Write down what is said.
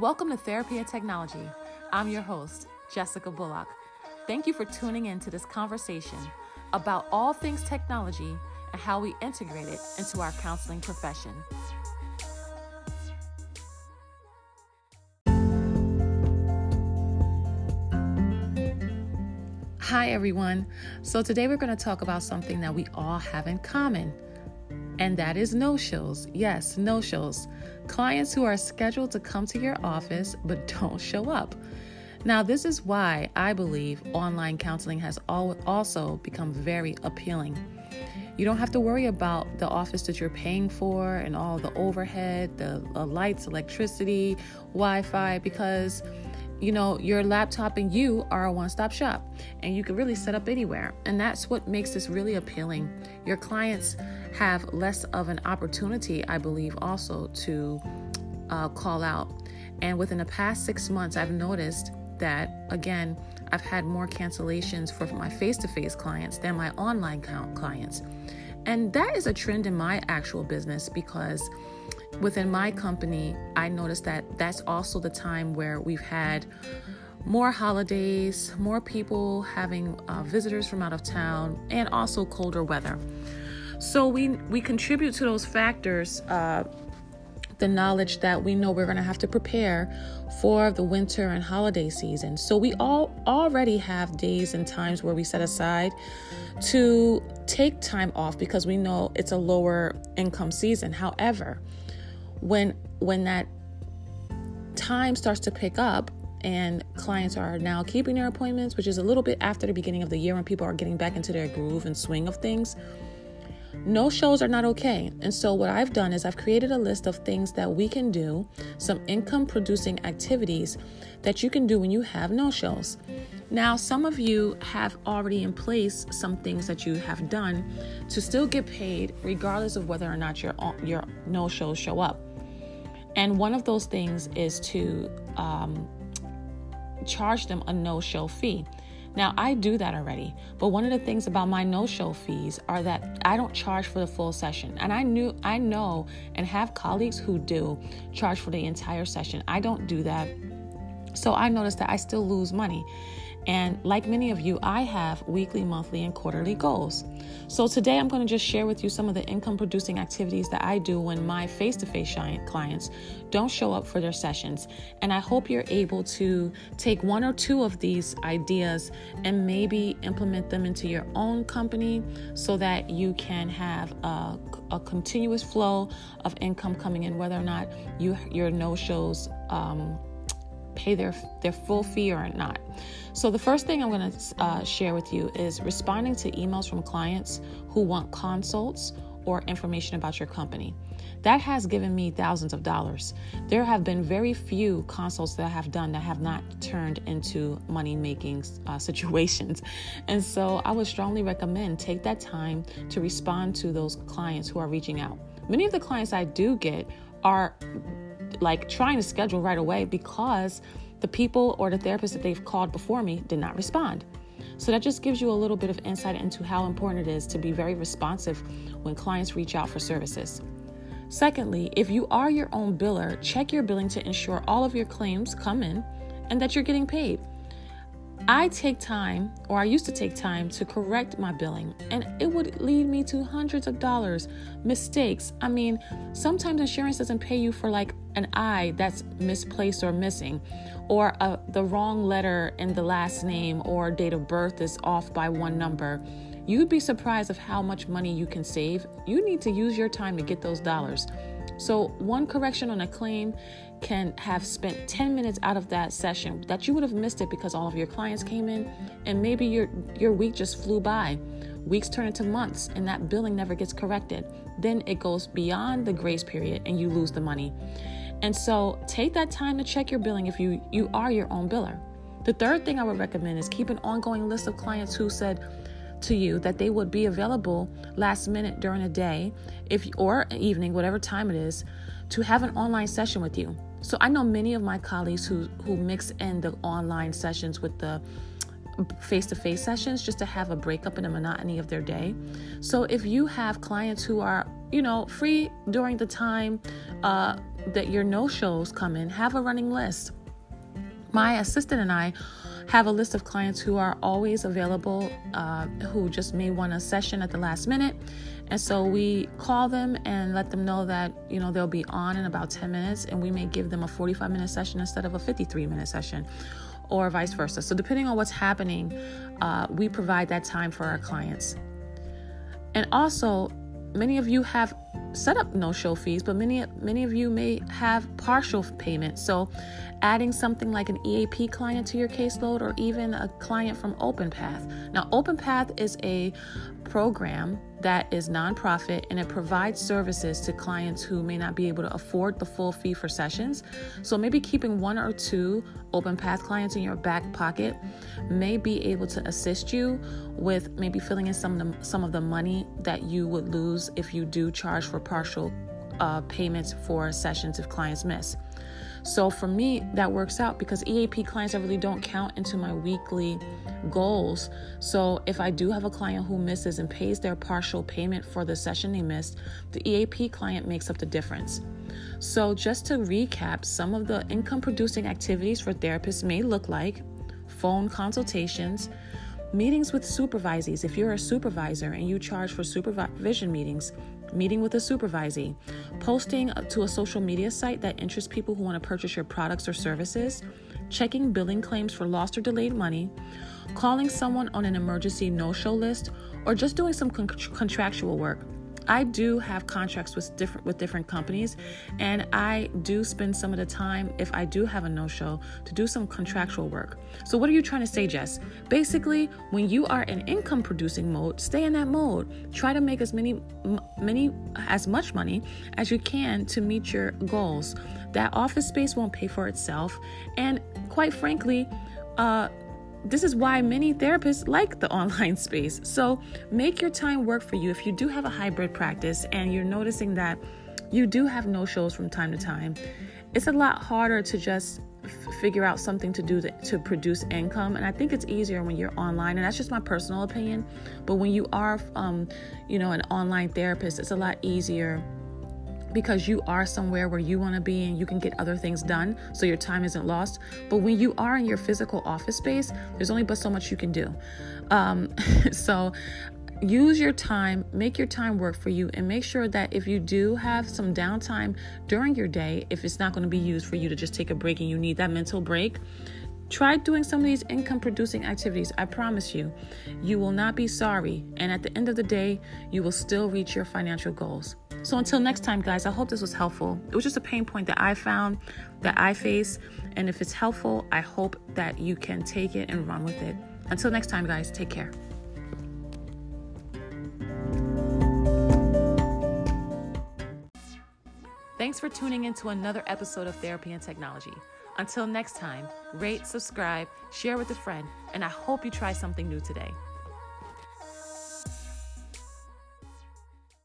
Welcome to Therapy and Technology. I'm your host, Jessica Bullock. Thank you for tuning in to this conversation about all things technology and how we integrate it into our counseling profession. Hi, everyone. So, today we're going to talk about something that we all have in common, and that is no shows. Yes, no shows. Clients who are scheduled to come to your office but don't show up. Now, this is why I believe online counseling has also become very appealing. You don't have to worry about the office that you're paying for and all the overhead, the lights, electricity, Wi Fi, because you know, your laptop and you are a one stop shop and you can really set up anywhere. And that's what makes this really appealing. Your clients have less of an opportunity, I believe, also to uh, call out. And within the past six months, I've noticed that, again, I've had more cancellations for my face to face clients than my online clients. And that is a trend in my actual business because within my company, I noticed that that's also the time where we've had more holidays, more people having uh, visitors from out of town, and also colder weather. So we we contribute to those factors. Uh, the knowledge that we know we're going to have to prepare for the winter and holiday season. So we all already have days and times where we set aside to take time off because we know it's a lower income season. However, when when that time starts to pick up and clients are now keeping their appointments, which is a little bit after the beginning of the year when people are getting back into their groove and swing of things. No shows are not okay. And so, what I've done is I've created a list of things that we can do, some income producing activities that you can do when you have no shows. Now, some of you have already in place some things that you have done to still get paid, regardless of whether or not your, your no shows show up. And one of those things is to um, charge them a no show fee. Now, I do that already, but one of the things about my no-show fees are that I don't charge for the full session. And I knew I know and have colleagues who do charge for the entire session. I don't do that. So I noticed that I still lose money. And like many of you, I have weekly, monthly, and quarterly goals. So today I'm going to just share with you some of the income producing activities that I do when my face to face clients don't show up for their sessions. And I hope you're able to take one or two of these ideas and maybe implement them into your own company so that you can have a, a continuous flow of income coming in, whether or not you, your no shows. Um, pay their their full fee or not. So the first thing I'm going to uh, share with you is responding to emails from clients who want consults or information about your company. That has given me thousands of dollars. There have been very few consults that I have done that have not turned into money making uh, situations. And so I would strongly recommend take that time to respond to those clients who are reaching out. Many of the clients I do get are like trying to schedule right away because the people or the therapist that they've called before me did not respond. So that just gives you a little bit of insight into how important it is to be very responsive when clients reach out for services. Secondly, if you are your own biller, check your billing to ensure all of your claims come in and that you're getting paid. I take time, or I used to take time, to correct my billing, and it would lead me to hundreds of dollars. Mistakes. I mean, sometimes insurance doesn't pay you for like an I that's misplaced or missing, or a, the wrong letter in the last name or date of birth is off by one number. You'd be surprised of how much money you can save. You need to use your time to get those dollars. So, one correction on a claim can have spent 10 minutes out of that session that you would have missed it because all of your clients came in and maybe your your week just flew by. Weeks turn into months and that billing never gets corrected. Then it goes beyond the grace period and you lose the money. And so take that time to check your billing if you you are your own biller. The third thing I would recommend is keep an ongoing list of clients who said to you that they would be available last minute during a day if or evening whatever time it is to have an online session with you so I know many of my colleagues who who mix in the online sessions with the face-to-face sessions just to have a breakup in the monotony of their day. So if you have clients who are, you know, free during the time uh, that your no shows come in, have a running list. My assistant and I have a list of clients who are always available, uh, who just may want a session at the last minute. And so we call them and let them know that, you know, they'll be on in about 10 minutes and we may give them a 45 minute session instead of a 53 minute session or vice versa. So depending on what's happening, uh, we provide that time for our clients. And also, many of you have set up no-show fees, but many many of you may have partial payment. So, adding something like an EAP client to your caseload, or even a client from OpenPath. Now, OpenPath is a program that is nonprofit and it provides services to clients who may not be able to afford the full fee for sessions. So maybe keeping one or two OpenPath clients in your back pocket may be able to assist you with maybe filling in some of the, some of the money that you would lose if you do charge for partial uh, payments for sessions if clients miss. So for me, that works out because EAP clients I really don't count into my weekly goals. So if I do have a client who misses and pays their partial payment for the session they missed, the EAP client makes up the difference. So just to recap, some of the income producing activities for therapists may look like phone consultations, meetings with supervisees. If you're a supervisor and you charge for supervision meetings, meeting with a supervisee, posting to a social media site that interests people who want to purchase your products or services, checking billing claims for lost or delayed money, calling someone on an emergency no show list, or just doing some con- contractual work. I do have contracts with different with different companies, and I do spend some of the time if I do have a no-show to do some contractual work. So what are you trying to say, Jess? Basically, when you are in income producing mode, stay in that mode. Try to make as many many as much money as you can to meet your goals. That office space won't pay for itself, and quite frankly, uh, this is why many therapists like the online space. So make your time work for you. If you do have a hybrid practice and you're noticing that you do have no shows from time to time, it's a lot harder to just figure out something to do to produce income. And I think it's easier when you're online, and that's just my personal opinion. But when you are, um, you know, an online therapist, it's a lot easier because you are somewhere where you want to be and you can get other things done so your time isn't lost. But when you are in your physical office space, there's only but so much you can do. Um, so use your time, make your time work for you, and make sure that if you do have some downtime during your day, if it's not going to be used for you to just take a break and you need that mental break, Try doing some of these income producing activities. I promise you, you will not be sorry. And at the end of the day, you will still reach your financial goals. So until next time, guys, I hope this was helpful. It was just a pain point that I found, that I face. And if it's helpful, I hope that you can take it and run with it. Until next time, guys, take care. Thanks for tuning in to another episode of Therapy and Technology. Until next time, rate, subscribe, share with a friend, and I hope you try something new today.